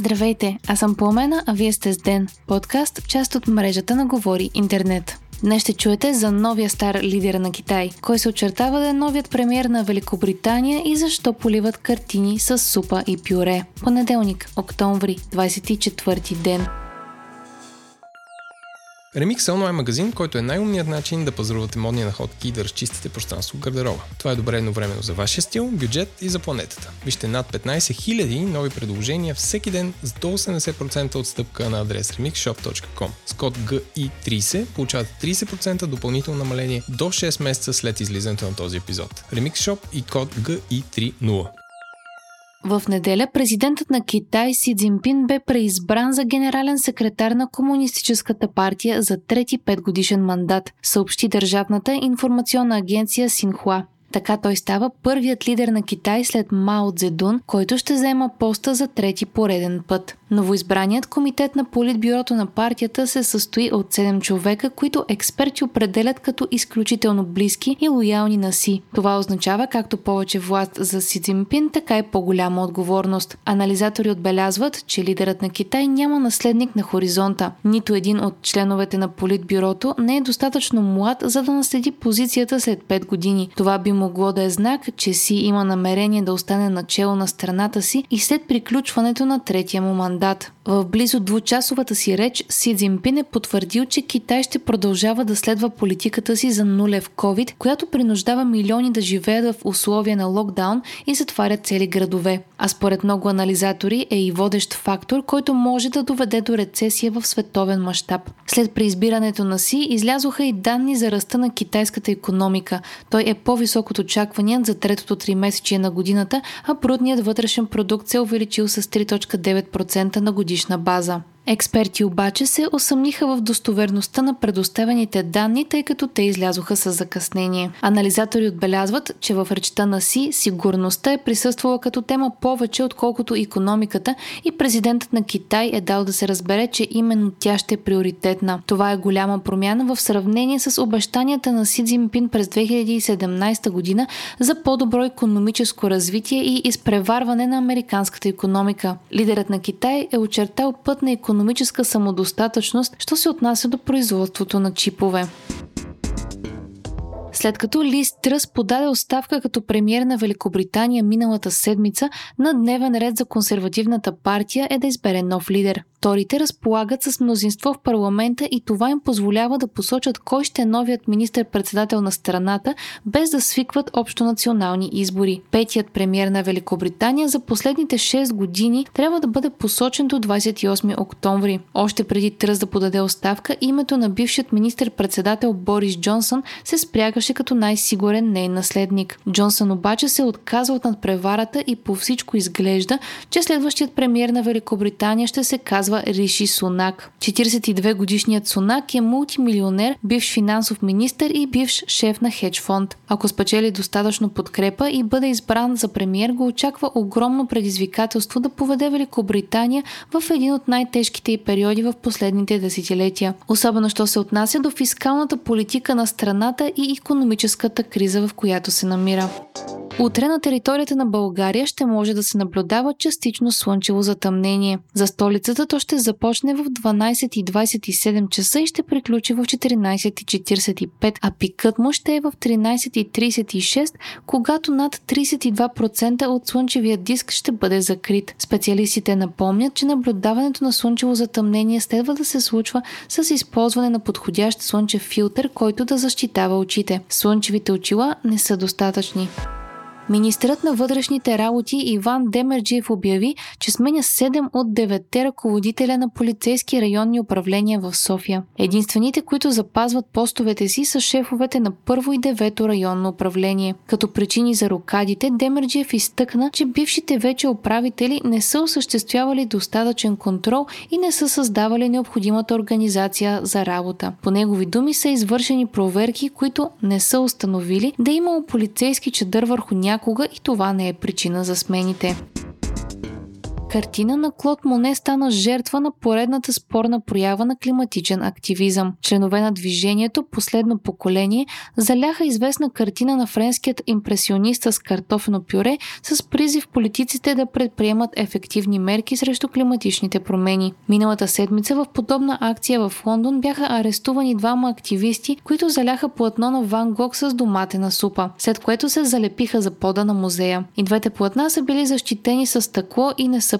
Здравейте, аз съм Пламена, а вие сте с Ден, подкаст, част от мрежата на Говори Интернет. Днес ще чуете за новия стар лидер на Китай, кой се очертава да е новият премьер на Великобритания и защо поливат картини с супа и пюре. Понеделник, октомври, 24 ден. Remix е онлайн магазин, който е най-умният начин да пазарувате модни находки и да разчистите пространство в гардероба. Това е добре едновременно за вашия стил, бюджет и за планетата. Вижте над 15 000 нови предложения всеки ден с до 80% отстъпка на адрес remixshop.com. С код GI30 получавате 30% допълнително намаление до 6 месеца след излизането на този епизод. Remix Shop и код GI30. В неделя президентът на Китай Си Цзинпин бе преизбран за генерален секретар на Комунистическата партия за трети петгодишен мандат, съобщи Държавната информационна агенция Синхуа. Така той става първият лидер на Китай след Мао Цзедун, който ще заема поста за трети пореден път. Новоизбраният комитет на политбюрото на партията се състои от 7 човека, които експерти определят като изключително близки и лоялни на Си. Това означава както повече власт за Си Цзинпин, така и по-голяма отговорност. Анализатори отбелязват, че лидерът на Китай няма наследник на хоризонта. Нито един от членовете на политбюрото не е достатъчно млад, за да наследи позицията след 5 години. Това би могло да е знак, че Си има намерение да остане начало на страната си и след приключването на третия му мандат мандат. В близо двучасовата си реч Си Цзинпин е потвърдил, че Китай ще продължава да следва политиката си за нулев COVID, която принуждава милиони да живеят в условия на локдаун и затварят цели градове. А според много анализатори е и водещ фактор, който може да доведе до рецесия в световен мащаб. След преизбирането на Си излязоха и данни за ръста на китайската економика. Той е по-висок от очаквания за третото три месечие на годината, а брудният вътрешен продукт се е увеличил с 3.9% на годишна база. Експерти обаче се усъмниха в достоверността на предоставените данни, тъй като те излязоха с закъснение. Анализатори отбелязват, че в речта на Си сигурността е присъствала като тема повече, отколкото економиката и президентът на Китай е дал да се разбере, че именно тя ще е приоритетна. Това е голяма промяна в сравнение с обещанията на Си Цзинпин през 2017 година за по-добро економическо развитие и изпреварване на американската економика. Лидерът на Китай е очертал път на економиката економическа самодостатъчност, що се отнася до производството на чипове. След като Лиз Тръс подаде оставка като премьер на Великобритания миналата седмица, на дневен ред за консервативната партия е да избере нов лидер. Вторите разполагат с мнозинство в парламента и това им позволява да посочат кой ще е новият министр-председател на страната, без да свикват общо национални избори. Петият премьер на Великобритания за последните 6 години трябва да бъде посочен до 28 октомври. Още преди Тръс да подаде оставка, името на бившият министр-председател Борис Джонсън се спрягаше като най-сигурен нейн наследник. Джонсън обаче се отказа от надпреварата и по всичко изглежда, че следващият премьер на Великобритания ще се казва Риши Сунак. 42 годишният Сунак е мултимилионер, бивш финансов министр и бивш шеф на хедж фонд. Ако спечели достатъчно подкрепа и бъде избран за премиер, го очаква огромно предизвикателство да поведе Великобритания в един от най-тежките и периоди в последните десетилетия. Особено що се отнася до фискалната политика на страната и економическата криза, в която се намира. Утре на територията на България ще може да се наблюдава частично слънчево затъмнение. За столицата то ще започне в 12.27 часа и ще приключи в 14.45, а пикът му ще е в 13.36, когато над 32% от слънчевия диск ще бъде закрит. Специалистите напомнят, че наблюдаването на слънчево затъмнение следва да се случва с използване на подходящ слънчев филтър, който да защитава очите. Слънчевите очила не са достатъчни. Министрът на вътрешните работи Иван Демерджиев обяви, че сменя 7 от 9 ръководителя на полицейски районни управления в София. Единствените, които запазват постовете си са шефовете на първо и девето районно управление. Като причини за рокадите, Демерджиев изтъкна, че бившите вече управители не са осъществявали достатъчен контрол и не са създавали необходимата организация за работа. По негови думи са извършени проверки, които не са установили да е имало полицейски чадър върху някой понякога и това не е причина за смените. Картина на Клод Моне стана жертва на поредната спорна проява на климатичен активизъм. Членове на движението Последно поколение заляха известна картина на френският импресионист с картофено пюре с призив политиците да предприемат ефективни мерки срещу климатичните промени. Миналата седмица в подобна акция в Лондон бяха арестувани двама активисти, които заляха платно на Ван Гог с доматена супа, след което се залепиха за пода на музея. И двете платна са били защитени с стъкло и не са